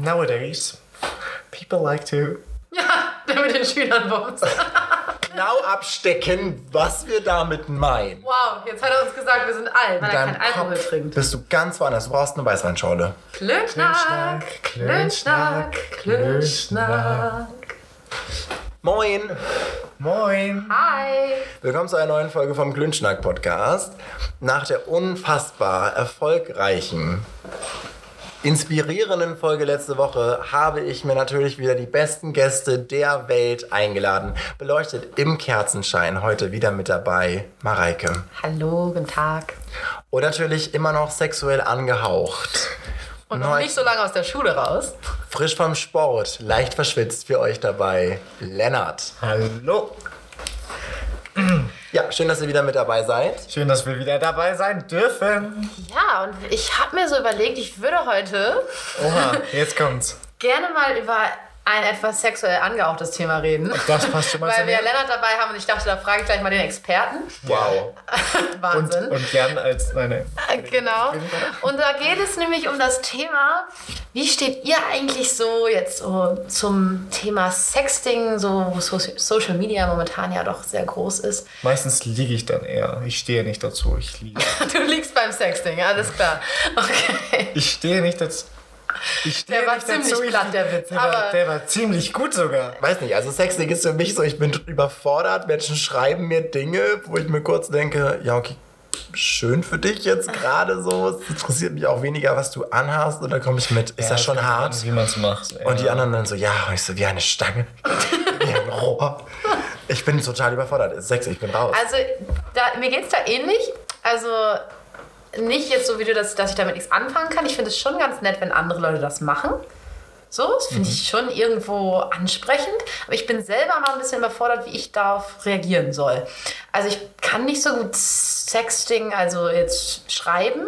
Nowadays, people like to Ja, der mit den Schülern bumst. genau abstecken, was wir damit meinen. Wow, jetzt hat er uns gesagt, wir sind alt, weil er kein Alkohol Kopf trinkt. bist du ganz woanders. Du brauchst eine Weißweinschorle. Klönschnack, Klönschnack, Klönschnack. Moin! Moin. Hi. Willkommen zu einer neuen Folge vom Glünschnack Podcast. Nach der unfassbar erfolgreichen, inspirierenden Folge letzte Woche habe ich mir natürlich wieder die besten Gäste der Welt eingeladen. Beleuchtet im Kerzenschein heute wieder mit dabei Mareike. Hallo, guten Tag. Und natürlich immer noch sexuell angehaucht. Und noch nicht so lange aus der Schule raus. Frisch vom Sport, leicht verschwitzt für euch dabei, Lennart. Hallo. Ja, schön, dass ihr wieder mit dabei seid. Schön, dass wir wieder dabei sein dürfen. Ja, und ich habe mir so überlegt, ich würde heute Oha, jetzt kommt's. gerne mal über ein etwas sexuell angehauchtes Thema reden. Das passt schon mal zu Weil wir mir. Lennart dabei haben und ich dachte, da frage ich gleich mal den Experten. Wow. Und, Wahnsinn. und Jan als meine. Genau. Und da geht es nämlich um das Thema, wie steht ihr eigentlich so jetzt so zum Thema Sexting, so wo So- Social Media momentan ja doch sehr groß ist. Meistens liege ich dann eher. Ich stehe nicht dazu. Ich liege. Du liegst beim Sexting, alles klar. Okay. Ich stehe nicht dazu. Ich stehe Der war ziemlich dazu. Platt, der Witz, Der war, der war ziemlich gut sogar. Weiß nicht, also Sexting ist für mich so, ich bin überfordert. Menschen schreiben mir Dinge, wo ich mir kurz denke, ja, okay, schön für dich jetzt gerade so. Es interessiert mich auch weniger, was du anhast. Und dann komme ich mit, ist das schon hart? Wie man es macht. Und die anderen dann so, ja, und ich so, wie eine Stange, wie ein Rohr. Ich bin total überfordert. Sex, ich bin raus. Also da, mir geht es da ähnlich. Also nicht jetzt so wie du, dass, dass ich damit nichts anfangen kann. Ich finde es schon ganz nett, wenn andere Leute das machen. So, das finde ich schon irgendwo ansprechend. Aber ich bin selber mal ein bisschen überfordert, wie ich darauf reagieren soll. Also ich kann nicht so gut Sexting, also jetzt schreiben.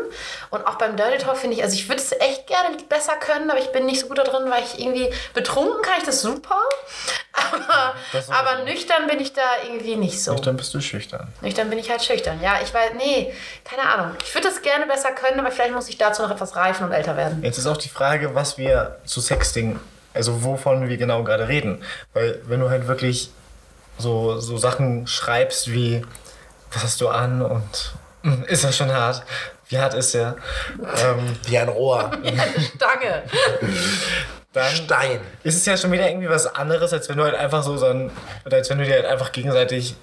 Und auch beim Dirty Talk finde ich, also ich würde es echt gerne besser können, aber ich bin nicht so gut da drin, weil ich irgendwie betrunken kann ich das super. Aber, Das aber nüchtern bin ich da irgendwie nicht so. Dann bist du schüchtern. Nüchtern bin ich halt schüchtern. Ja, ich weiß, nee, keine Ahnung. Ich würde das gerne besser können, aber vielleicht muss ich dazu noch etwas reifen und älter werden. Jetzt ist auch die Frage, was wir zu Sexting, also wovon wir genau gerade reden. Weil wenn du halt wirklich so, so Sachen schreibst wie, was hast du an und "Hm, ist das schon hart? Wie hart ist er? Ähm, wie ein Rohr. Ja, eine Stange. dann Stein. ist es ja schon wieder irgendwie was anderes, als wenn du halt einfach so, so ein, oder als wenn du dir halt einfach gegenseitig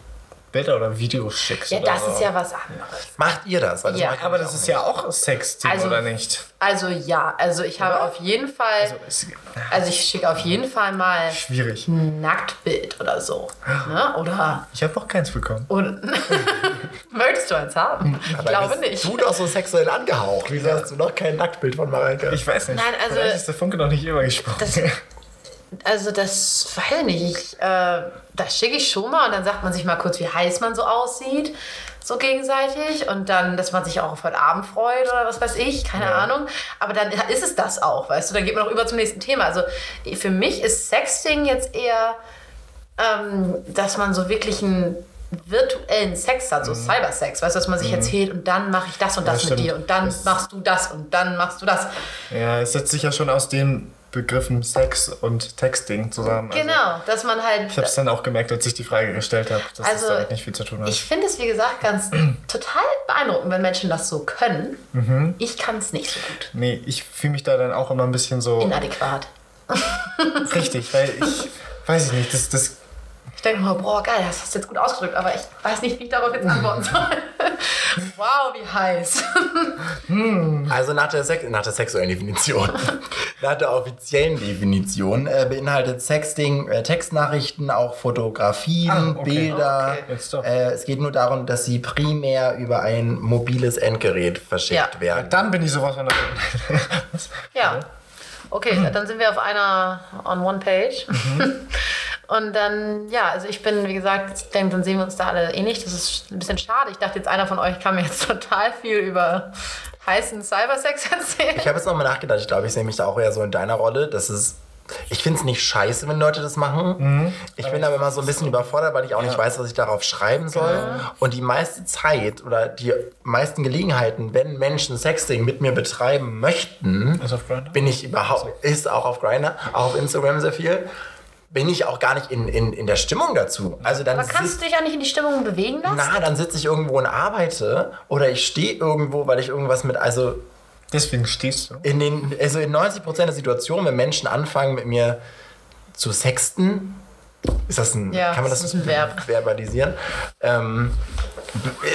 Bilder oder Videos schickst. Ja, oder das so. ist ja was anderes. Macht ihr das? Weil das Ja, mache ich Aber das ist nicht. ja auch Sexting, Also- oder nicht? Also ja, also ich habe auf jeden Fall, Also, ist also ich schicke auf jeden Fall mal schwierig. ein Nacktbild oder so. Ne? Oder, Ich habe auch keins bekommen. oder möchtest du eins haben? Ich Aber glaube nicht. Du doch so sexuell angehaucht. Wieso hast du noch kein Nacktbild von Mareike? Ich weiß nicht. Nein, also- Vielleicht ist der Funke noch nicht übergesprungen. Das- Also das weiß ich nicht. Ich, äh, das schicke ich schon mal und dann sagt man sich mal kurz, wie heiß man so aussieht, so gegenseitig. Und dann, dass man sich auch auf heute Abend freut oder was weiß ich, keine Ja. Ahnung. Aber dann ist es das auch, weißt du, dann geht man auch über zum nächsten Thema. Also für mich ist Sexting jetzt eher, ähm, dass man so wirklich einen virtuellen Sex hat, so Cybersex, weißt du, dass man sich erzählt und dann mache ich das und Ja, das mit stimmt. dir und dann Das- machst du das und dann machst du das. Ja, es setzt sich ja schon aus den Begriffen Sex und Texting zusammen. Also, Genau, dass man halt ich habe es dann auch gemerkt, als ich die Frage gestellt habe, dass Also, das damit nicht viel zu tun hat. Ich finde es, wie gesagt, ganz total beeindruckend, wenn Menschen das so können. Mhm. Ich kann es nicht so gut. nee, ich fühle mich da dann auch immer ein bisschen so Inadäquat. richtig, weil ich weiß ich nicht, das, das Ich denke mal, boah, geil, das hast du jetzt gut ausgedrückt, aber ich weiß nicht, wie ich darauf jetzt antworten soll. wow, wie heiß. Also nach der, Sex nach der sexuellen Definition, nach der offiziellen Definition äh, beinhaltet Sexting äh, Textnachrichten, auch Fotografien, Ah, okay. Bilder. Okay. Jetzt doch. Äh, es geht nur darum, dass sie primär über ein mobiles Endgerät verschickt Ja. werden. dann bin ich sowas von. Was? Ja. Okay, dann sind wir auf einer, on one page. Und dann, ja, also ich bin, wie gesagt, ich denke, dann sehen wir uns da alle ähnlich. Das ist ein bisschen schade. Ich dachte jetzt, einer von euch kann mir jetzt total viel über heißen Cybersex erzählen. Ich habe jetzt nochmal nachgedacht, ich glaube, ich sehe mich da auch eher so in deiner Rolle, dass es Ich finde es nicht scheiße, wenn Leute das machen. Mhm. Ich bin aber immer so ein bisschen überfordert, weil ich auch nicht weiß, was ich darauf schreiben soll. Genau. Und die meiste Zeit oder die meisten Gelegenheiten, wenn Menschen Sexting mit mir betreiben möchten, Ist bin ich überhaupt, ist auch auf Grindr, auch auf Instagram sehr viel, bin ich auch gar nicht in, in, in der Stimmung dazu. Also dann Aber kannst du dich auch nicht in die Stimmung bewegen lassen? na, dann sitze ich irgendwo und arbeite oder ich stehe irgendwo, weil ich irgendwas mit, also Deswegen stehst du. in den, also in 90% der Situationen, wenn Menschen anfangen mit mir zu sexten, ist das ein, Ja, kann man das das, ein Verb. verbalisieren? Ähm,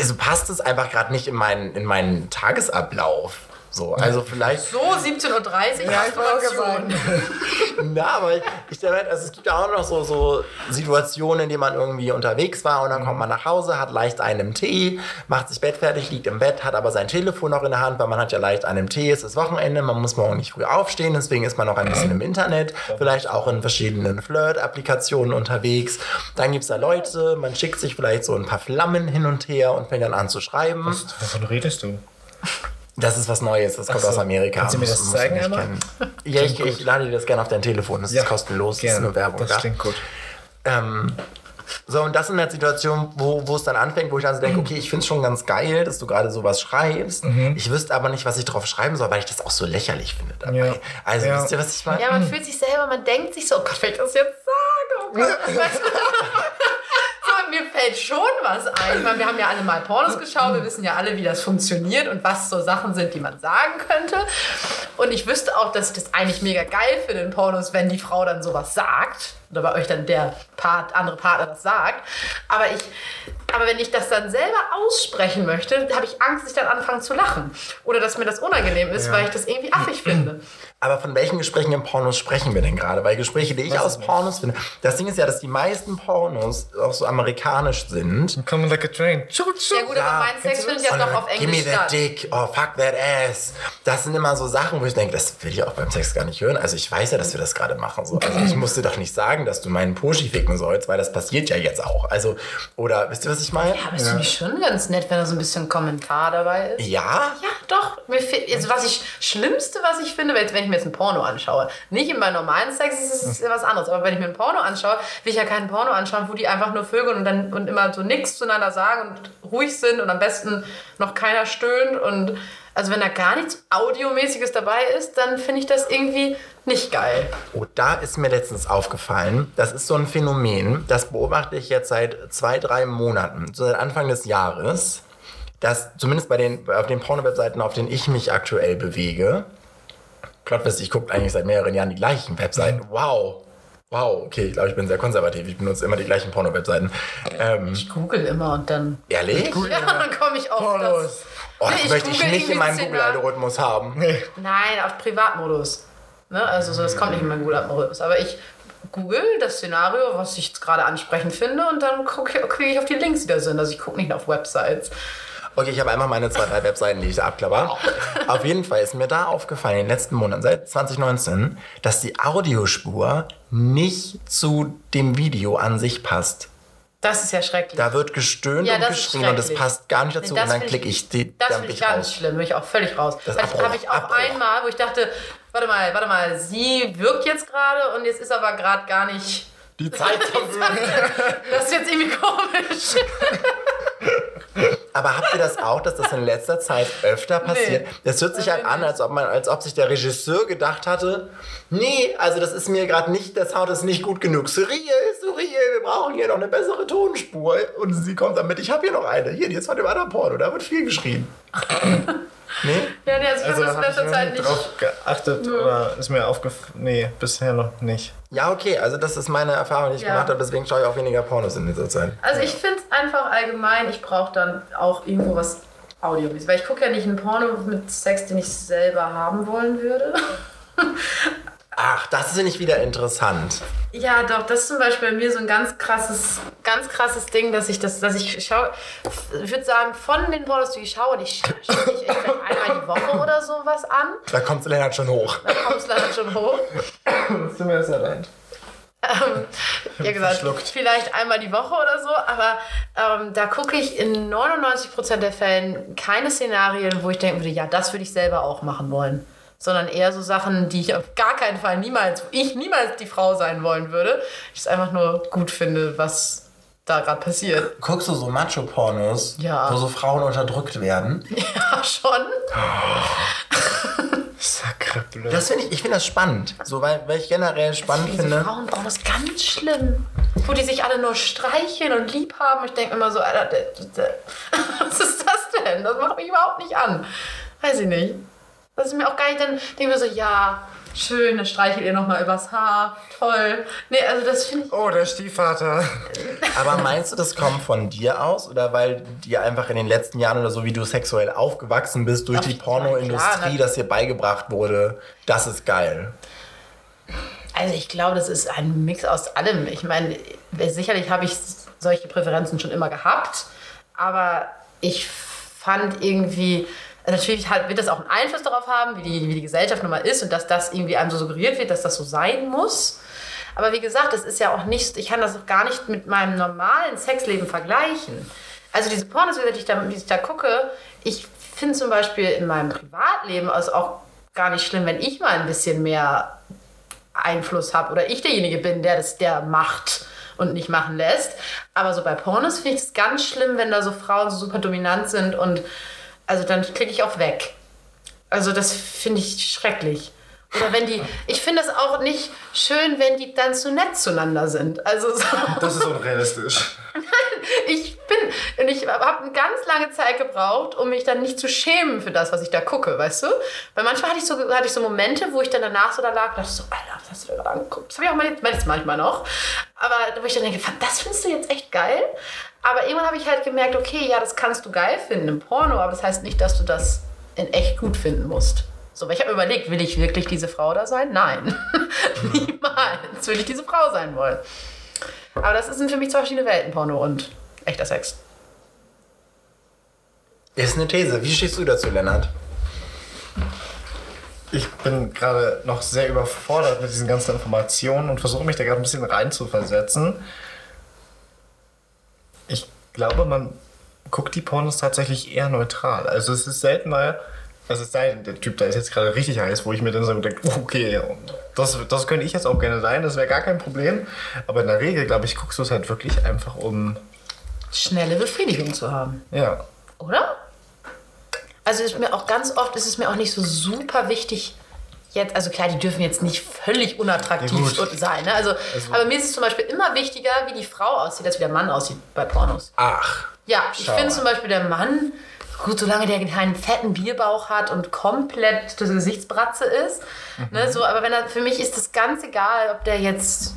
also passt es einfach gerade nicht in meinen, in meinen Tagesablauf. So, also vielleicht. So, 17.30 Uhr, Masturbation. Na, aber ich, ich denke, also es gibt ja auch noch so, so Situationen, in denen man irgendwie unterwegs war und dann kommt man nach Hause, hat leicht einen Tee, macht sich bettfertig, liegt im Bett, hat aber sein Telefon noch in der Hand, weil man hat ja leicht einen Tee, es ist Wochenende, man muss morgen nicht früh aufstehen, deswegen ist man noch ein bisschen im Internet, vielleicht auch in verschiedenen Flirt-Applikationen unterwegs. Dann gibt es da Leute, man schickt sich vielleicht so ein paar Flammen hin und her und fängt dann an zu schreiben. Wovon redest du? Das ist was Neues, das kommt so. aus Amerika. Kannst du mir das du zeigen nicht einmal? kennen. Ja, ich, ich lade dir das gerne auf dein Telefon. Das ist kostenlos, das ist gerne. nur Werbung. Das da. klingt gut. Ähm, so, und das sind halt Situationen, wo, wo es dann anfängt, wo ich dann so denke, okay, ich finde es schon ganz geil, dass du gerade sowas schreibst. Ich wüsste aber nicht, was ich drauf schreiben soll, weil ich das auch so lächerlich finde dabei. Ja. Also, Ja. wisst ihr, was ich meine? Ja, man fühlt sich selber, man denkt sich so, oh Gott, wenn ich das jetzt sage, oh Gott. Mir fällt schon was ein. Meine, wir haben ja alle mal Pornos geschaut, wir wissen ja alle, wie das funktioniert und was so Sachen sind, die man sagen könnte. Und ich wüsste auch, dass ich das eigentlich mega geil finde in Pornos, wenn die Frau dann sowas sagt. Oder bei euch dann der Part, andere Partner das sagt. Aber ich, aber wenn ich das dann selber aussprechen möchte, habe ich Angst, dass ich dann anfange zu lachen. Oder dass mir das unangenehm ist, weil ich das irgendwie affig finde. Aber von welchen Gesprächen im Pornos sprechen wir denn gerade? Weil Gespräche, die ich aus Pornos finde, das Ding ist ja, dass die meisten Pornos auch so amerikanisch sind. Come like a train. Ja gut, aber mein Sex findet ja doch dann, auf Give Englisch me that statt. dick, oh fuck that ass. Das sind immer so Sachen, wo ich denke, das will ich auch beim Sex gar nicht hören. Also ich weiß ja, dass wir das gerade machen. So. Also ich musste doch nicht sagen, dass du meinen Poschi ficken sollst, weil das passiert ja jetzt auch. Also, oder wisst ihr, was ich meine? Aber das finde ich schon ganz nett, wenn da so ein bisschen Kommentar dabei ist. Ja? Ja, doch. Mir also was ich Schlimmste, was ich finde, wenn ich mir jetzt ein Porno anschaue. Nicht in meinem normalen Sex ist es ja was anderes. Aber wenn ich mir ein Porno anschaue, will ich ja keinen Porno anschauen, wo die einfach nur vögeln und dann und immer so nichts zueinander sagen und ruhig sind und am besten noch keiner stöhnt und also wenn da gar nichts Audiomäßiges dabei ist, dann finde ich das irgendwie nicht geil. Oh, da ist mir letztens aufgefallen, das ist so ein Phänomen, das beobachte ich jetzt seit zwei, drei Monaten, so seit Anfang des Jahres, dass zumindest bei den, auf den Porno-Webseiten, auf denen ich mich aktuell bewege, Plotwist, ich gucke eigentlich seit mehreren Jahren die gleichen Webseiten. Wow. Wow, okay, ich glaube, ich bin sehr konservativ. Ich benutze immer die gleichen Porno-Webseiten. Ähm, Ich google immer und dann. ehrlich? Ja, dann komme ich auf das. Oh, das ich möchte ich nicht in meinem Google-Algorithmus haben. Nein, auf Privatmodus. Ne? Also so, das kommt nicht in meinen Google-Modus. Aber ich google das Szenario, was ich gerade ansprechend finde und dann kriege ich auf die Links, die da sind. Also ich gucke nicht auf Websites. Okay, ich habe einmal meine zwei, drei Webseiten, die ich da abklapper. Auf jeden Fall ist mir da aufgefallen in den letzten Monaten, seit 2019, dass die Audiospur nicht zu dem Video an sich passt. Das ist ja schrecklich. Da wird gestöhnt Ja, und geschrien und das passt gar nicht dazu Nee, und dann klicke ich die Das finde ich ganz raus. schlimm, bin ich auch völlig raus. Das habe ich auch Abbruch. einmal, wo ich dachte, warte mal, warte mal, sie wirkt jetzt gerade und jetzt ist aber gerade gar nicht. Die Zeit Das ist jetzt irgendwie komisch. Aber habt ihr das auch, dass das in letzter Zeit öfter passiert? Das hört sich halt an, als ob, man, als ob sich der Regisseur gedacht hatte, nee, also das ist mir gerade nicht, der Sound ist nicht gut genug. Surreal, surreal, wir brauchen hier noch eine bessere Tonspur. Und sie kommt damit, ich habe hier noch eine. Hier, die ist von dem anderen Porno, da wird viel geschrien. Nee? Ja, nee, also ich Also habe in habe ich letzter Zeit nicht. drauf geachtet oder ist mir aufgefallen. Nee, bisher noch nicht. Ja, okay, also das ist meine Erfahrung, die ich Ja. gemacht habe, deswegen schaue ich auch weniger Pornos in dieser Zeit. Also ich finde es einfach allgemein, ich brauche dann auch irgendwo was Audiomäßig. Weil ich gucke ja nicht einen Porno mit Sex, den ich selber haben wollen würde. Ach, das finde ich wieder interessant. Ja, doch, das ist zum Beispiel bei mir so ein ganz krasses, ganz krasses Ding, dass ich das, dass ich schaue, ich würde sagen, von den Pornos, die ich schaue, ich schaue ich echt einmal die Woche oder sowas an, Da kommt Lennart schon hoch. da kommt es leider schon hoch. Hast du mir das erleid? Ähm, ja gesagt, Verschluckt. vielleicht einmal die Woche oder so, aber ähm, da gucke ich in 99% der Fällen keine Szenarien, wo ich denken würde, ja, das würde ich selber auch machen wollen. Sondern eher so Sachen, die ich auf gar keinen Fall niemals, wo ich niemals die Frau sein wollen würde. Ich es einfach nur gut finde, was da gerade passiert. Guckst du so Macho-Pornos, Ja. wo so Frauen unterdrückt werden? Ja, schon. Sacrebleu. Das finde ich, ich finde das spannend. So, weil, weil ich generell spannend Diese finde. Frauen brauchen das ganz schlimm. Wo die sich alle nur streicheln und lieb haben. Ich denke immer so, Alter, was ist das denn? Das macht mich überhaupt nicht an. Weiß ich nicht. Das ist mir auch gar nicht, dann denke ich mir so, ja, schön, dann streichelt ihr nochmal übers Haar. Toll. Nee, also das finde ich. Oh, der Stiefvater. Aber meinst du, das kommt von dir aus oder weil dir einfach in den letzten Jahren oder so, wie du sexuell aufgewachsen bist, durch Auf die Pornoindustrie, dass dir beigebracht wurde, das ist geil? Also ich glaube, das ist ein Mix aus allem. Ich meine, sicherlich habe ich solche Präferenzen schon immer gehabt, aber ich fand irgendwie, natürlich halt wird das auch einen Einfluss darauf haben, wie die, wie die Gesellschaft nun mal ist und dass das irgendwie einem so suggeriert wird, dass das so sein muss. Aber wie gesagt, es ist ja auch nicht, ich kann das auch gar nicht mit meinem normalen Sexleben vergleichen. Also diese Pornos, die ich da, die ich da gucke, ich finde zum Beispiel in meinem Privatleben also auch gar nicht schlimm, wenn ich mal ein bisschen mehr Einfluss habe oder ich derjenige bin, der das der macht und nicht machen lässt. Aber so bei Pornos finde ich es ganz schlimm, wenn da so Frauen so super dominant sind und also dann klicke ich auch weg. Also das finde ich schrecklich. Oder wenn die, ich finde es auch nicht schön, wenn die dann zu nett zueinander sind. Also so. Das ist unrealistisch. ich bin, und ich habe eine ganz lange Zeit gebraucht, um mich dann nicht zu schämen für das, was ich da gucke, weißt du? Weil manchmal hatte ich so, hatte ich so Momente, wo ich dann danach so da lag und dachte so, Alter, was hast du da angeguckt? Das habe ich auch mal jetzt, jetzt manchmal noch. Aber wo ich dann denke, "Fuck, das findest du jetzt echt geil? Aber irgendwann habe ich halt gemerkt, okay, ja, das kannst du geil finden im Porno, aber das heißt nicht, dass du das in echt gut finden musst. So, weil ich habe überlegt, will ich wirklich diese Frau da sein? Nein. Niemals will ich diese Frau sein wollen. Aber das sind für mich zwei verschiedene Welten, Porno und echter Sex. Ist eine These. Wie stehst du dazu, Lennart? Ich bin gerade noch sehr überfordert mit diesen ganzen Informationen und versuche mich da gerade ein bisschen reinzuversetzen. Ich glaube, man guckt die Pornos tatsächlich eher neutral. Also es ist selten mal, also es sei denn, der Typ da ist jetzt gerade richtig heiß, wo ich mir dann so denke, okay, das, das könnte ich jetzt auch gerne sein, das wäre gar kein Problem. Aber in der Regel, glaube ich, guckst du es halt wirklich einfach um, Schnelle Befriedigung zu haben, ja, oder? Also ist mir auch ganz oft ist es mir auch nicht so super wichtig. Jetzt, also klar, die dürfen jetzt nicht völlig Ja, unattraktiv gut. sein. Ne? Also, aber mir ist es zum Beispiel immer wichtiger, wie die Frau aussieht, als wie der Mann aussieht bei Pornos. Ach. Ja, ich finde zum Beispiel der Mann, gut, solange der keinen fetten Bierbauch hat und komplett das Gesichtsbratze ist, ne, so, aber wenn er, für mich ist das ganz egal, ob der jetzt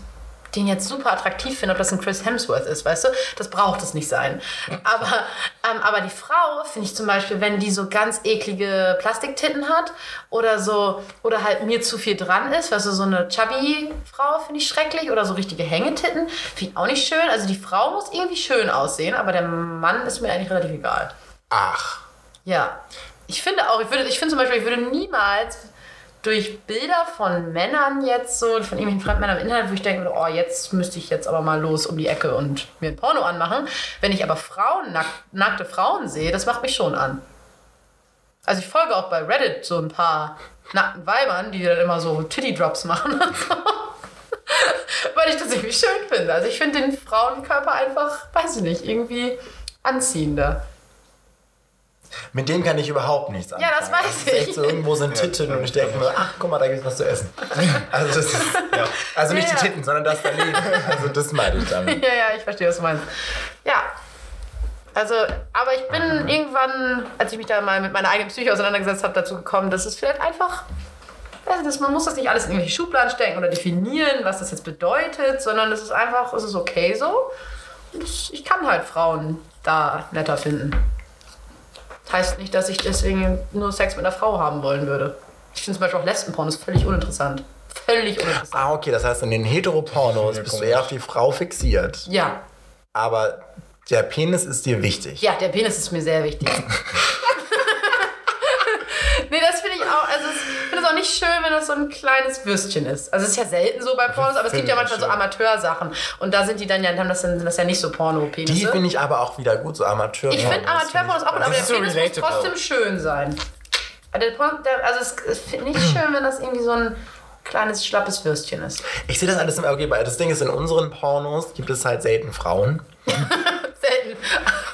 den jetzt super attraktiv findet, ob das ein Chris Hemsworth ist, weißt du? Das braucht es nicht sein. Aber, ähm, aber die Frau finde ich zum Beispiel, wenn die so ganz eklige Plastiktitten hat oder so, oder halt mir zu viel dran ist, weißt du, so eine chubby Frau finde ich schrecklich oder so richtige Hängetitten, finde ich auch nicht schön. Also die Frau muss irgendwie schön aussehen, aber der Mann ist mir eigentlich relativ egal. Ach. Ja. Ich finde auch, ich, würde, ich finde zum Beispiel, ich würde niemals durch Bilder von Männern jetzt so, von irgendwelchen Fremdmännern im Internet, wo ich denke, oh, jetzt müsste ich jetzt aber mal los um die Ecke und mir ein Porno anmachen. Wenn ich aber Frauen, nack, nackte Frauen sehe, das macht mich schon an. Also ich folge auch bei Reddit so ein paar nackten Weibern, die dann immer so Titty-Drops machen und so. Weil ich das irgendwie schön finde. Also ich finde den Frauenkörper einfach, weiß ich nicht, irgendwie anziehender. Mit dem kann ich überhaupt nichts anfangen. Ja, das weiß ist echt ich. so, irgendwo sind Titten und ich denke mir, ach, guck mal, da gibt's was zu essen. Also, das ist, also nicht Ja, die ja. Titten, sondern das daneben. Also das meine ich damit. Ja, ja, ich verstehe, was du meinst. Ja. Also, aber ich bin irgendwann, als ich mich da mal mit meiner eigenen Psyche auseinandergesetzt habe, dazu gekommen, dass es vielleicht einfach, also das, man muss das nicht alles in irgendwelche Schubladen stecken oder definieren, was das jetzt bedeutet, sondern es ist einfach, es ist okay so. Und es- ich kann halt Frauen da netter finden. Das heißt nicht, dass ich deswegen nur Sex mit einer Frau haben wollen würde. Ich finde zum Beispiel auch Lesbenpornos völlig uninteressant. Völlig uninteressant. Ah, okay, das heißt, in den Heteropornos bist du eher auf die Frau fixiert. Ja, Aber der Penis ist dir wichtig. Ja, der Penis ist mir sehr wichtig. nee, das finde ich auch, also ich finde es auch nicht schön, wenn das so ein kleines Würstchen ist. Also es ist ja selten so bei Pornos, aber es gibt ja manchmal so Amateursachen. Und da sind die dann ja, haben das, dann, sind das ja nicht so Die Porno-Penisse. finde ich Amateurpornos auch wieder gut, so Amateur. Ich finde Amateurpornos auch gut, aber der so Penis muss trotzdem schön sein. Der der, also es ist nicht schön, wenn das irgendwie so ein kleines, schlappes Würstchen ist. Ich sehe das alles immer okay, weil das Ding ist, in unseren Pornos gibt es halt selten Frauen.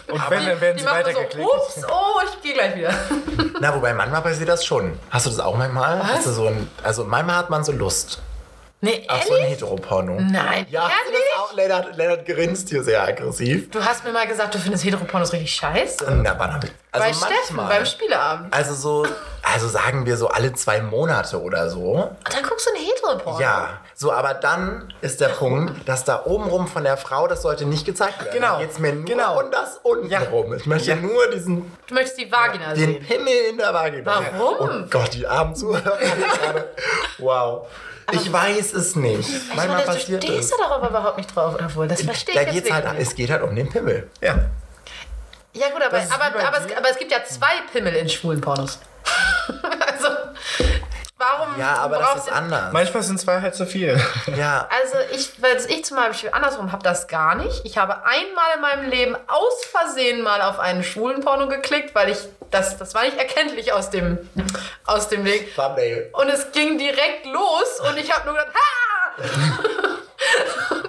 Und wenn, dann werden Die sie machen so, weitergeklickt. ups, oh, ich gehe gleich wieder. Na, wobei manchmal passiert das schon. Hast du das auch manchmal? Hast du so ein, also manchmal hat man so Lust Nee, auf so ein? Heteroporno. Nein, Ja, ehrlich? Lennart, Lennart grinst hier sehr aggressiv. Du hast mir mal gesagt, du findest Heteropornos richtig scheiße. Na, wann hab ich? Also Bei Steffen, manchmal. beim Spieleabend. Also so, also sagen wir so alle zwei Monate oder so. Und dann guckst du ein Heteroporno. Ja, so, aber dann ist der Punkt, dass da obenrum von der Frau, das sollte nicht gezeigt werden. Genau, geht's mir nur genau. um das untenrum. Ich möchte nur diesen Du möchtest die Vagina den sehen. Pimmel in der Vagina. Warum? Oh Gott, die armen Zuhörer. wow. Ich weiß es nicht. Ich Manchmal meine, du passiert stehst es. da doch aber überhaupt nicht drauf, obwohl, das verstehe Da ich jetzt geht's halt, nicht. es geht halt um den Pimmel. Ja. Ja gut, aber, aber, aber, es, aber es gibt ja zwei Pimmel in schwulen Pornos. also, warum Ja, aber das ist anders. Manchmal sind zwei halt zu viel. Ja, Also ich, weil ich zum Beispiel andersrum habe das gar nicht. Ich habe einmal in meinem Leben aus Versehen mal auf einen schwulen Porno geklickt, weil ich das, das war nicht erkenntlich aus dem, aus dem Ding. Thumbnail. Und es ging direkt los und ich habe nur gedacht, ha!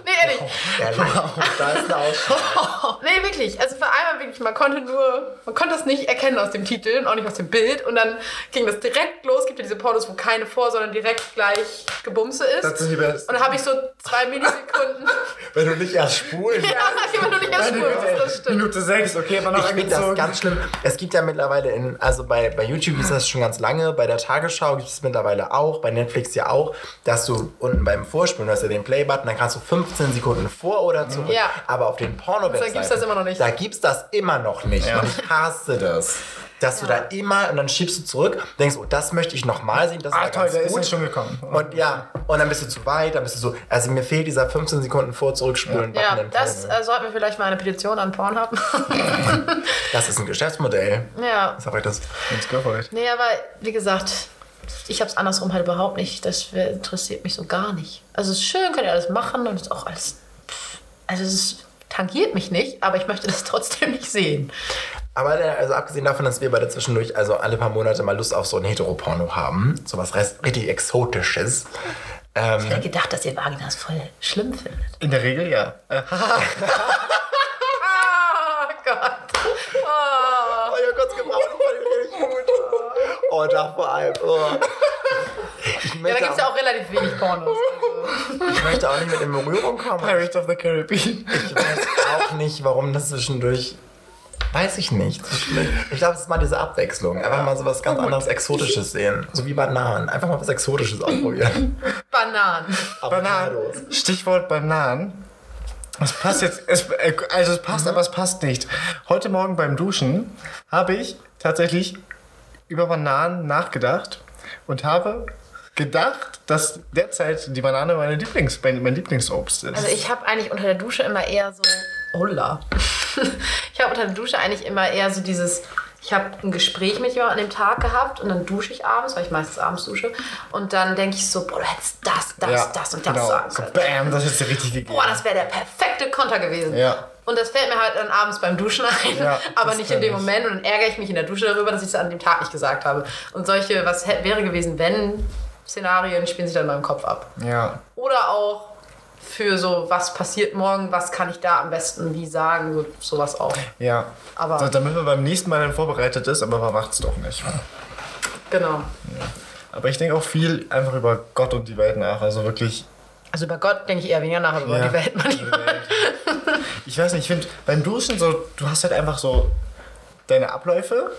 Nee, ehrlich. Ehrlich, da ist eine Ausschau. Nee, wirklich. Also für einmal wirklich, man konnte nur, man konnte das nicht erkennen aus dem Titel und auch nicht aus dem Bild. Und dann ging das direkt los. Gibt ja diese Pornos, wo keine vor, sondern direkt gleich Gebumse ist. Das sind die besten. und dann habe ich so zwei Millisekunden. Wenn du nicht erst schwul ja, immer nur nicht erst bist, das stimmt. Minute 6, okay, Ich noch finde das ganz schlimm. Es gibt ja mittlerweile in, also bei, bei YouTube ist das schon ganz lange, bei der Tagesschau gibt es mittlerweile auch, bei Netflix ja auch, dass du unten beim Vorspulen, du hast ja den Play-Button, dann kannst du 15 Sekunden vor oder zurück. Ja. Aber auf den porno Da gibt's das immer noch nicht. Da gibt's das immer noch nicht. Ja. Und ich hasse das. Dass du da immer, und dann schiebst du zurück, denkst, oh, das möchte ich nochmal sehen, das Ah, war toll, ganz der ist gut. ja schon gekommen. Und ja, und dann bist du zu weit, dann bist du so, also mir fehlt dieser 15 Sekunden vor zurückspulen Ja, das äh, sollten wir vielleicht mal eine Petition an Porn haben. Das ist ein Geschäftsmodell. ja. Sag euch das. For it. Nee, aber wie gesagt, ich habe es andersrum halt überhaupt nicht. Das interessiert mich so gar nicht. Also es ist schön, könnt ihr alles machen und es ist auch alles. pff, Also es ist, tangiert mich nicht, aber ich möchte das trotzdem nicht sehen. Aber äh, also abgesehen davon, dass wir beide zwischendurch also alle paar Monate mal Lust auf so ein Heteroporno haben, so was rest- richtig Exotisches. Ich Ähm, hätte gedacht, dass ihr Vaginas voll schlimm findet. In der Regel ja. Oh Gott. Oh. oh, ja, kurz gebraucht, das fand ich richtig gut. Oh, da vor allem. Oh. Ich, Ja, da möchte gibt es ja auch, relativ wenig Pornos. Also. ich möchte auch nicht mit in Berührung kommen. Pirates of the Caribbean. Ich weiß auch nicht, warum das zwischendurch. Weiß ich nicht. Ich glaube, es ist mal diese Abwechslung. Einfach mal so was ganz anderes Exotisches sehen. So wie Bananen. Einfach mal was Exotisches ausprobieren. Bananen. Bananen. Stichwort Bananen. Es passt jetzt, es, äh, also es passt, aber es passt nicht. Heute Morgen beim Duschen habe ich tatsächlich über Bananen nachgedacht und habe gedacht, dass derzeit die Banane meine Lieblings, mein, mein Lieblingsobst ist. Also ich habe eigentlich unter der Dusche immer eher so. Holla. ich habe unter der Dusche eigentlich immer eher so dieses. Ich habe ein Gespräch mit jemandem an dem Tag gehabt und dann dusche ich abends, weil ich meistens abends dusche. Und dann denke ich so, boah, du hättest das, das, Ja, das und das genau. sagen So, können. bam, das ist der richtige gegeben. Boah, das wäre der perfekte Konter gewesen. Ja. Und das fällt mir halt dann abends beim Duschen ein, Ja, aber nicht in dem. Moment. Und dann ärgere ich mich in der Dusche darüber, dass ich es an dem Tag nicht gesagt habe. Und solche, was hätte, wäre gewesen, wenn Szenarien spielen sich dann in meinem Kopf ab. Ja. Oder auch für so, was passiert morgen, was kann ich da am besten wie sagen, so, sowas auch. Ja. Aber- so, damit man beim nächsten Mal dann vorbereitet ist, aber man macht es doch nicht. Genau. Aber ich denke auch viel einfach über Gott und die Welt nach. Also wirklich Also über Gott denke ich eher weniger nach, aber über Ja. die Welt manchmal. Ich weiß nicht, ich finde, beim Duschen so, du hast halt einfach so deine Abläufe.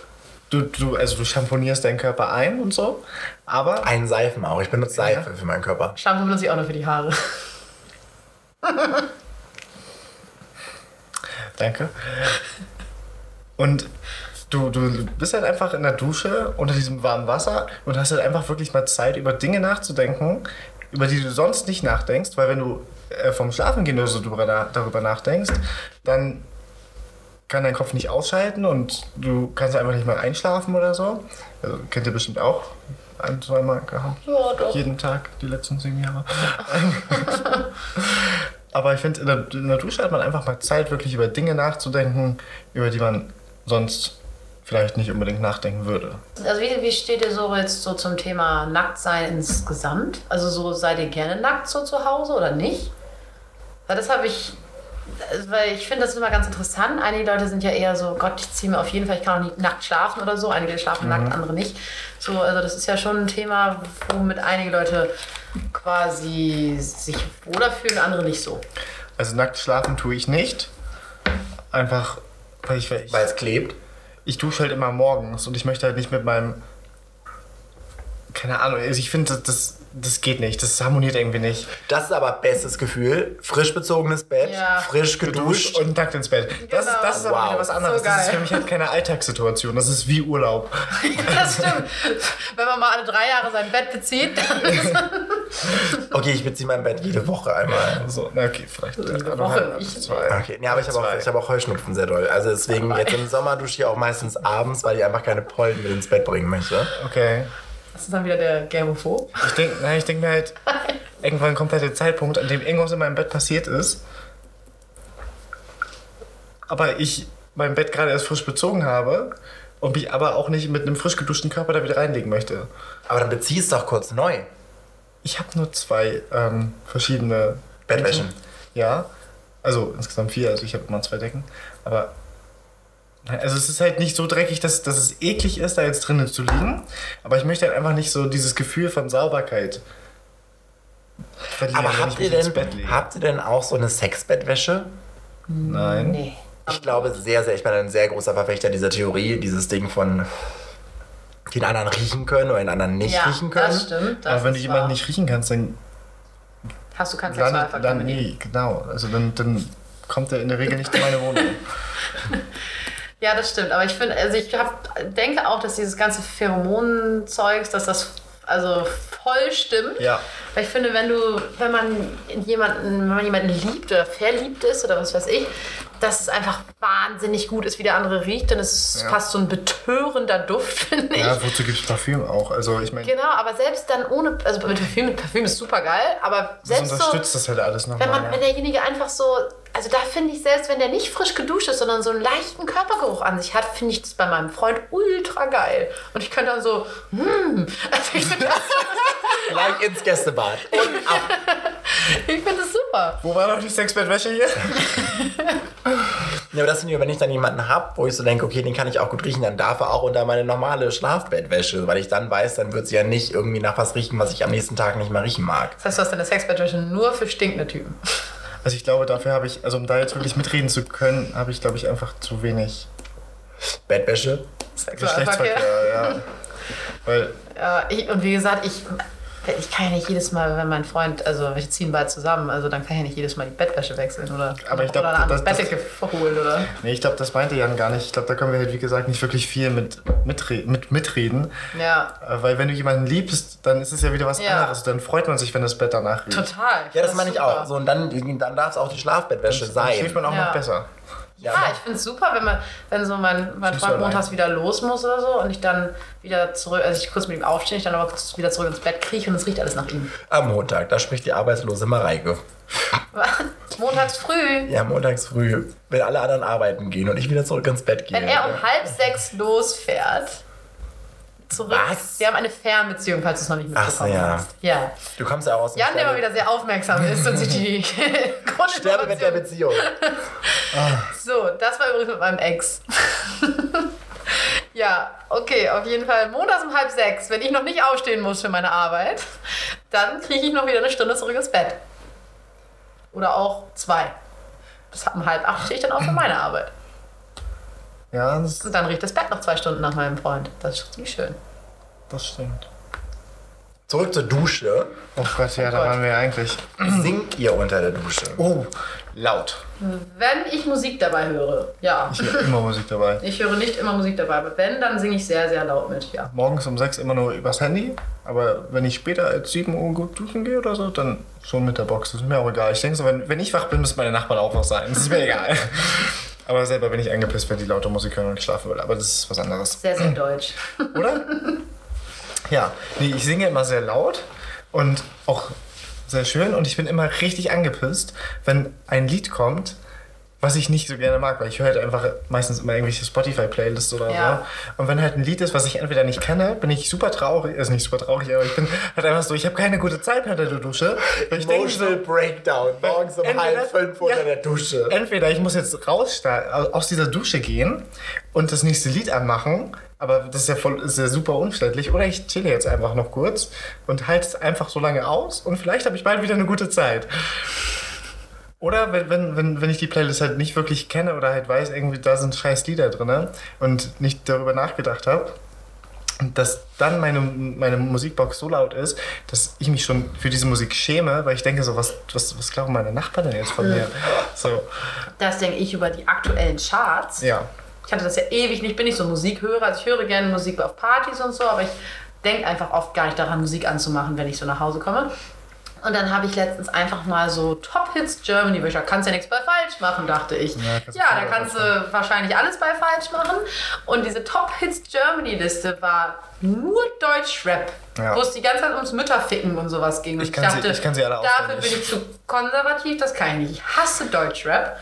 Du, du, also du champonierst deinen Körper ein und so. Aber Ein Seifen auch. Ich benutze Seife für meinen Körper. Shampoo benutze ich auch nur für die Haare. Danke. Und du, du bist halt einfach in der Dusche unter diesem warmen Wasser und hast halt einfach wirklich mal Zeit, über Dinge nachzudenken, über die du sonst nicht nachdenkst, weil wenn du äh, vom Schlafengehen oder so drüber, na- darüber nachdenkst, dann kann dein Kopf nicht ausschalten und du kannst einfach nicht mal einschlafen oder so. Also, kennt ihr bestimmt auch ein, zweimal gehabt. Ja, doch. Jeden Tag, die letzten sieben Jahre. Aber ich finde, in der, in der Dusche hat man einfach mal Zeit, wirklich über Dinge nachzudenken, über die man sonst vielleicht nicht unbedingt nachdenken würde. Also wie, wie steht ihr so jetzt so zum Thema Nacktsein insgesamt? Also so seid ihr gerne nackt so zu Hause oder nicht? Weil das habe ich, weil ich finde das immer ganz interessant. Einige Leute sind ja eher so, Gott, ich ziehe mir auf jeden Fall, ich kann auch nicht nackt schlafen oder so. Einige schlafen nackt, andere nicht. So, also das ist ja schon ein Thema, womit einige Leute quasi sich wohler fühlen, andere nicht so. Also nackt schlafen tue ich nicht. Einfach, weil ich, weil ich, Weil es klebt. ich dusche halt immer morgens und ich möchte halt nicht mit meinem. Keine Ahnung, also ich finde, das, das, das geht nicht. Das harmoniert irgendwie nicht. Das ist aber bestes Gefühl. Frisch bezogenes Bett, Ja. frisch geduscht. und nackt ins Bett. Das, ist, Genau. das ist aber Wow. wieder was anderes. So das ist für mich halt keine Alltagssituation. Das ist wie Urlaub. Das stimmt. Wenn man mal alle drei Jahre sein Bett bezieht, dann Okay, ich beziehe mein Bett jede Woche einmal. So, okay, vielleicht. Eine Woche nicht. Zwei. Okay, ja, aber ich habe auch, ich hab auch Heuschnupfen sehr doll. Also deswegen, jetzt im Sommer dusche ich auch meistens abends, weil ich einfach keine Pollen mit ins Bett bringen möchte. Okay. Das ist dann wieder der Germophob. Ich denke ich denk mir halt, irgendwann kommt halt der Zeitpunkt, an dem irgendwas in meinem Bett passiert ist. Aber ich mein Bett gerade erst frisch bezogen habe und mich aber auch nicht mit einem frisch geduschten Körper da wieder reinlegen möchte. Aber dann bezieh es doch kurz neu. Ich habe nur zwei ähm, verschiedene Bettwäschen. Ja, also insgesamt vier, also ich habe immer zwei Decken. Aber also es ist halt nicht so dreckig, dass, dass es eklig ist, da jetzt drinnen zu liegen. Aber ich möchte halt einfach nicht so dieses Gefühl von Sauberkeit verlieren, Aber habt ich ihr, denn, habt ihr denn auch so eine Sexbettwäsche? Nein. Nee. Ich glaube sehr, sehr, ich bin ein sehr großer Verfechter dieser Theorie, dieses Ding von den anderen riechen können oder den anderen nicht Ja, riechen können. das stimmt. Das Aber wenn du jemanden wahr. nicht riechen kannst, dann Hast du keinen Sexualverkehr dann mit ihm? nie, genau. Also dann, dann kommt er in der Regel nicht in meine Wohnung. Ja, das stimmt. Aber ich finde, also ich hab, denke auch, dass dieses ganze Pheromonzeugs, dass das also voll stimmt. Ja. Weil ich finde, wenn du, wenn man jemanden, wenn man jemanden liebt oder verliebt ist oder was weiß ich, dass es einfach wahnsinnig gut ist, wie der andere riecht, dann ist es Ja. fast so ein betörender Duft, finde ich. Ja, wozu gibt es Parfüm auch? Also ich meine, Genau, aber selbst dann ohne, also mit Parfüm, mit Parfüm ist super geil, aber das selbst so, unterstützt das halt alles nochmal. wenn man, ja. wenn derjenige einfach so, also da finde ich selbst, wenn der nicht frisch geduscht ist, sondern so einen leichten Körpergeruch an sich hat, finde ich das bei meinem Freund ultra geil. Und ich könnte dann so, hm, also ich finde das, Gleich ins Gästebad. Und ab. ich find das super. Wo war noch die Sexbettwäsche hier? Ja, aber das finde ich, wenn ich dann jemanden habe, wo ich so denke, okay, den kann ich auch gut riechen, dann darf er auch unter meine normale Schlafbettwäsche, weil ich dann weiß, dann wird sie ja nicht irgendwie nach was riechen, was ich am nächsten Tag nicht mehr riechen mag. Das heißt, du hast deine Sexbettwäsche nur für stinkende Typen. Also ich glaube, dafür habe ich, also um da jetzt wirklich mitreden zu können, habe ich, glaube ich, einfach zu wenig Bettwäsche. Geschlechtsverkehr, ja. Weil, Ja, ich, und wie gesagt, ich, ich kann ja nicht jedes Mal, wenn mein Freund, also wir ziehen bald zusammen, also dann kann ich ja nicht jedes Mal die Bettwäsche wechseln oder, Aber ich glaub, oder eine das- das- Bettdecke holen, oder? nee, ich glaube, das meinte Jan gar nicht. Ich glaube, da können wir halt, wie gesagt, nicht wirklich viel mit, mitre mit mitreden. Ja, Äh, Weil wenn du jemanden liebst, dann ist es ja wieder was Ja. anderes. Dann freut man sich, wenn das Bett danach riecht. total. Ja, das find meine ich super. auch. So, und dann, dann darf es auch die Schlafbettwäsche Dann sein. schläft man auch Ja. noch besser. Ja, ich finde es super, wenn man, wenn so mein, mein Freund montags wieder los muss oder so und ich dann wieder zurück, also ich kurz mit ihm aufstehe, ich dann aber kurz wieder zurück ins Bett kriege und es riecht alles nach ihm. Am Montag, da spricht die arbeitslose Mareike. montags früh, Ja, montags früh, wenn alle anderen arbeiten gehen und ich wieder zurück ins Bett gehe. wenn er um halb sechs losfährt, zurück. Was? Wir haben eine Fernbeziehung, falls du es noch nicht Ach mitbekommen ja. hast. Ja. Du kommst ja auch aus dem Jan, der mal Sterne- wieder sehr aufmerksam ist und sich die Sterbe mit der Grundinformation... Beziehung. So, das war übrigens mit meinem Ex. ja, okay, auf jeden Fall montags um halb sechs, wenn ich noch nicht aufstehen muss für meine Arbeit, dann kriege ich noch wieder eine Stunde zurück ins Bett. Oder auch zwei. Bis um halb acht stehe ich dann auch für meine Arbeit. Ja, das, Und dann riecht das Bett noch zwei Stunden nach meinem Freund. Das ist ziemlich schön. das stimmt. Zurück zur Dusche. Oh Gott, ja, da Gott. waren wir ja eigentlich. Singt ihr unter der Dusche? Oh, laut. Wenn ich Musik dabei höre, ja. Ich höre immer Musik dabei. Ich höre nicht immer Musik dabei, aber wenn, dann singe ich sehr, sehr laut mit, ja. Morgens um 6 immer nur übers Handy. Aber wenn ich später als 7 Uhr gut duschen gehe oder so, dann schon mit der Box. Das ist mir auch egal. Ich denke so, wenn, wenn ich wach bin, müssen meine Nachbarn auch wach sein. Das ist mir egal. Aber selber bin ich angepisst, wenn die laute Musik hören und ich schlafen will. Aber das ist was anderes. Sehr, sehr deutsch. Oder? Ja. Nee, ich singe immer sehr laut und auch sehr schön. Und ich bin immer richtig angepisst, wenn ein Lied kommt, was ich nicht so gerne mag, weil ich höre halt einfach meistens immer irgendwelche Spotify-Playlists oder Ja. so. Und wenn halt ein Lied ist, was ich entweder nicht kenne, bin ich super traurig, ist nicht super traurig, aber ich bin halt einfach so, ich habe keine gute Zeit unter der Dusche. Denke so, Emotional Breakdown. Morgens um Entweder- halb fünf unter ja. der Dusche. entweder ich muss jetzt raus, aus dieser Dusche gehen und das nächste Lied anmachen, aber das ist ja, voll, ist ja super umständlich, oder ich chille jetzt einfach noch kurz und halte es einfach so lange aus und vielleicht habe ich bald wieder eine gute Zeit. Oder wenn, wenn, wenn, ich die Playlist halt nicht wirklich kenne oder halt weiß, irgendwie da sind scheiß Lieder drin und nicht darüber nachgedacht habe, dass dann meine, meine Musikbox so laut ist, dass ich mich schon für diese Musik schäme, weil ich denke so, was, was, was glauben meine Nachbarn denn jetzt von mir? So, Das denke ich über die aktuellen Charts. ja. Ich hatte das ja ewig nicht, bin nicht so Musikhörer. Also ich höre gerne Musik auf Partys und so, aber ich denke einfach oft gar nicht daran, Musik anzumachen, wenn ich so nach Hause komme. Und dann habe ich letztens einfach mal so Top Hits Germany, weil ich da kannst ja nichts bei falsch machen, dachte ich. Ja, Ja, da kannst du wahrscheinlich alles bei falsch machen. Und diese Top Hits Germany Liste war nur Deutschrap, Ja. wo es die ganze Zeit ums Mütterficken und sowas ging. Und Ich kann sie- ich kann sie alle dafür bin ich zu konservativ, das kann ich nicht. Ich hasse Deutschrap.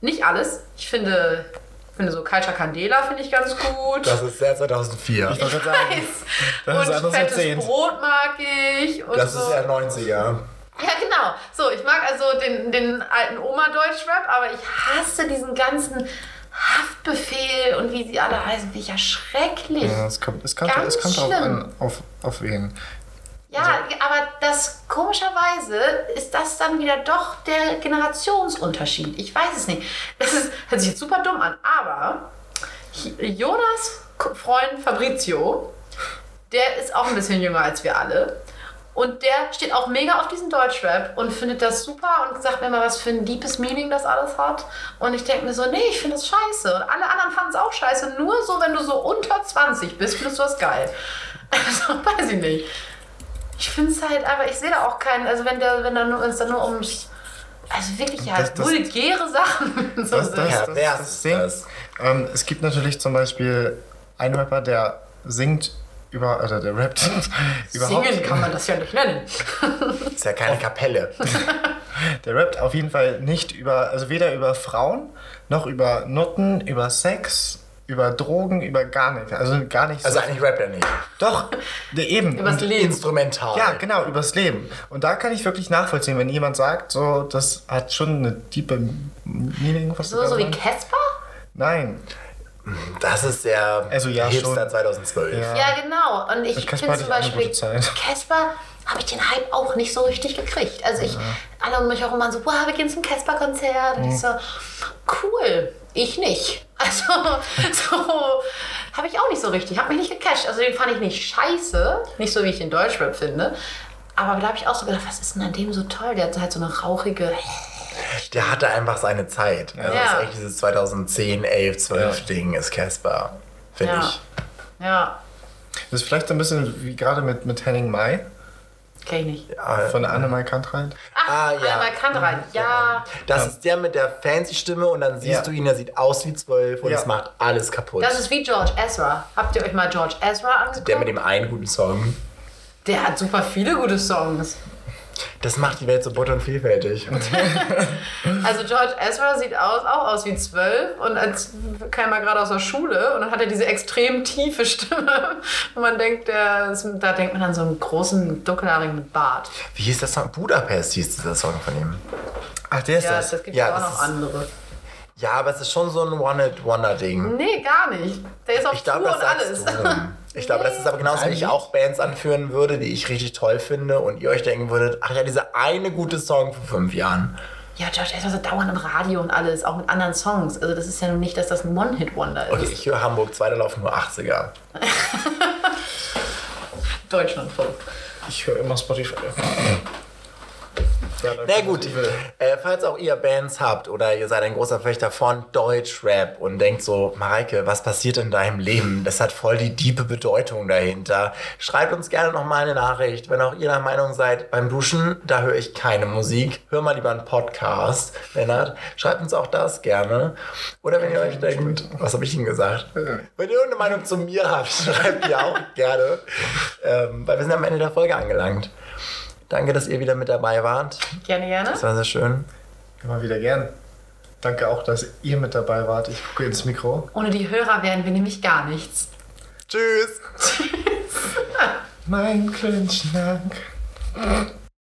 Nicht alles. Ich finde, finde so Culture Candela finde ich ganz gut. Das ist sehr 2004. Ich wollte Ich sagen, weiß. das ist und fettes. Brot mag ich. Und Das so. ist ja 90er. Ja, genau. So, ich mag also den, den alten Oma-Deutschrap, aber ich hasse diesen ganzen Haftbefehl und wie sie alle heißen. Finde ich ja schrecklich. Ja, es kommt, es kommt, Ganz es kommt an, auf, auf wen. Ja, aber das komischerweise ist das dann wieder doch der Generationsunterschied. Ich weiß es nicht. Das ist, hört sich jetzt super dumm an, aber Jonas Freund Fabrizio, der ist auch ein bisschen jünger als wir alle. Und der steht auch mega auf diesen Deutschrap und findet das super und sagt mir mal, was für ein deepes Meaning das alles hat. Und ich denke mir so, nee, ich finde das scheiße. Und alle anderen fanden es auch scheiße. Nur so, wenn du so unter 20 bist, findest du das geil. Also, weiß ich nicht. Ich finde es halt, aber ich sehe da auch keinen, also wenn der, wenn da nur, wenn es da nur ums, also wirklich halt Das- das- vulgäre Sachen so Das, sind. das, Ja, das, wer das, ist Ding. das? Ähm, es gibt natürlich zum Beispiel einen Rapper, der singt über, oder der rappt überhaupt. Singen kann man das ja nicht nennen. Ist ja keine Kapelle. Der rappt auf jeden Fall nicht über, also weder über Frauen, noch über Nutten, über Sex, über Drogen, über gar nichts. Also gar nichts. Also eigentlich rappt er nicht. Doch, der eben. Übers Leben. Instrumental. Ja, genau, übers Leben. Und da kann ich wirklich nachvollziehen, wenn jemand sagt, so, das hat schon eine tiefe Meaning. Was So, so wie. Casper? Nein. Das ist der Also ja, Hipster schon. 2012. Ja. Ja, genau. Und ich finde zum Beispiel. Casper habe ich den Hype auch nicht so richtig gekriegt. Also ich, alle um mich herum waren so, wow, wir gehen zum Casper-Konzert. Und ich so, cool, ich nicht. Also so habe ich auch nicht so richtig, habe mich nicht gecasht. Also den fand ich nicht scheiße, nicht so wie ich den Deutschrap finde. Aber da habe ich auch so gedacht, was ist denn an dem so toll? Der hat halt so eine rauchige, Der hatte einfach seine Zeit. Also Ja. das ist echt dieses 2010, 11, 12 Ding ist Casper. Finde Ja. ich. ja, Das ist vielleicht so ein bisschen wie gerade mit, mit Henning Mai kenn ich nicht. Ja, von Annemai Kantreit. Ach, Ah, ja. einmal kann rein. Ja, Das ist der mit der fancy Stimme und dann siehst Ja. du ihn, er sieht aus wie 12 und Ja. es macht alles kaputt. das ist wie George Ezra. Habt ihr euch mal George Ezra angeguckt? der mit dem einen guten Song. Der hat super viele gute Songs. Das macht die Welt so bunt und vielfältig. Also George Ezra sieht aus, auch aus wie zwölf und als kam er gerade aus der Schule und dann hat er diese extrem tiefe Stimme. Und man denkt, der ist, da denkt man an so einen großen dunkelhaarigen mit Bart. Wie hieß der Song? Budapest hieß dieser Song von ihm. Ach, der ist Ja, das. das gibt Ja, ja, auch das noch andere. Ja, aber es ist schon so ein One-Hit-Wonder-Ding. Nee, gar nicht. Der ist auf Ich Tour das und alles. du. Ich glaube, das ist aber genauso, wenn ich auch Bands anführen würde, die ich richtig toll finde und ihr euch denken würdet, ach ja, dieser eine gute Song vor fünf Jahren. Ja, George Ezra ist dauernd im Radio und alles, auch mit anderen Songs. Also das ist ja nun nicht, dass das ein One-Hit-Wonder ist. Okay, ich höre Hamburg 2, da laufen nur 80er. Deutschlandfunk. Ich höre immer Spotify. Na gut, äh, falls auch ihr Bands habt oder ihr seid ein großer Fechter von Deutschrap und denkt so, Mareike, was passiert in deinem Leben? Das hat voll die diepe Bedeutung dahinter. Schreibt uns gerne noch mal eine Nachricht. Wenn auch ihr der Meinung seid, beim Duschen, da höre ich keine Musik. Hör mal lieber einen Podcast, Lennart. Schreibt uns auch das gerne. Oder wenn ihr euch denkt, was habe ich Ihnen gesagt? Wenn ihr irgendeine Meinung zu mir habt, schreibt die auch gerne. Ähm, weil wir sind am Ende der Folge angelangt. Danke, dass ihr wieder mit dabei wart. Gerne, gerne. Das war sehr schön. Immer wieder gern. Danke auch, dass ihr mit dabei wart. Ich gucke ins Mikro. Ohne die Hörer wären wir nämlich gar nichts. Tschüss. Mein Klönschnack.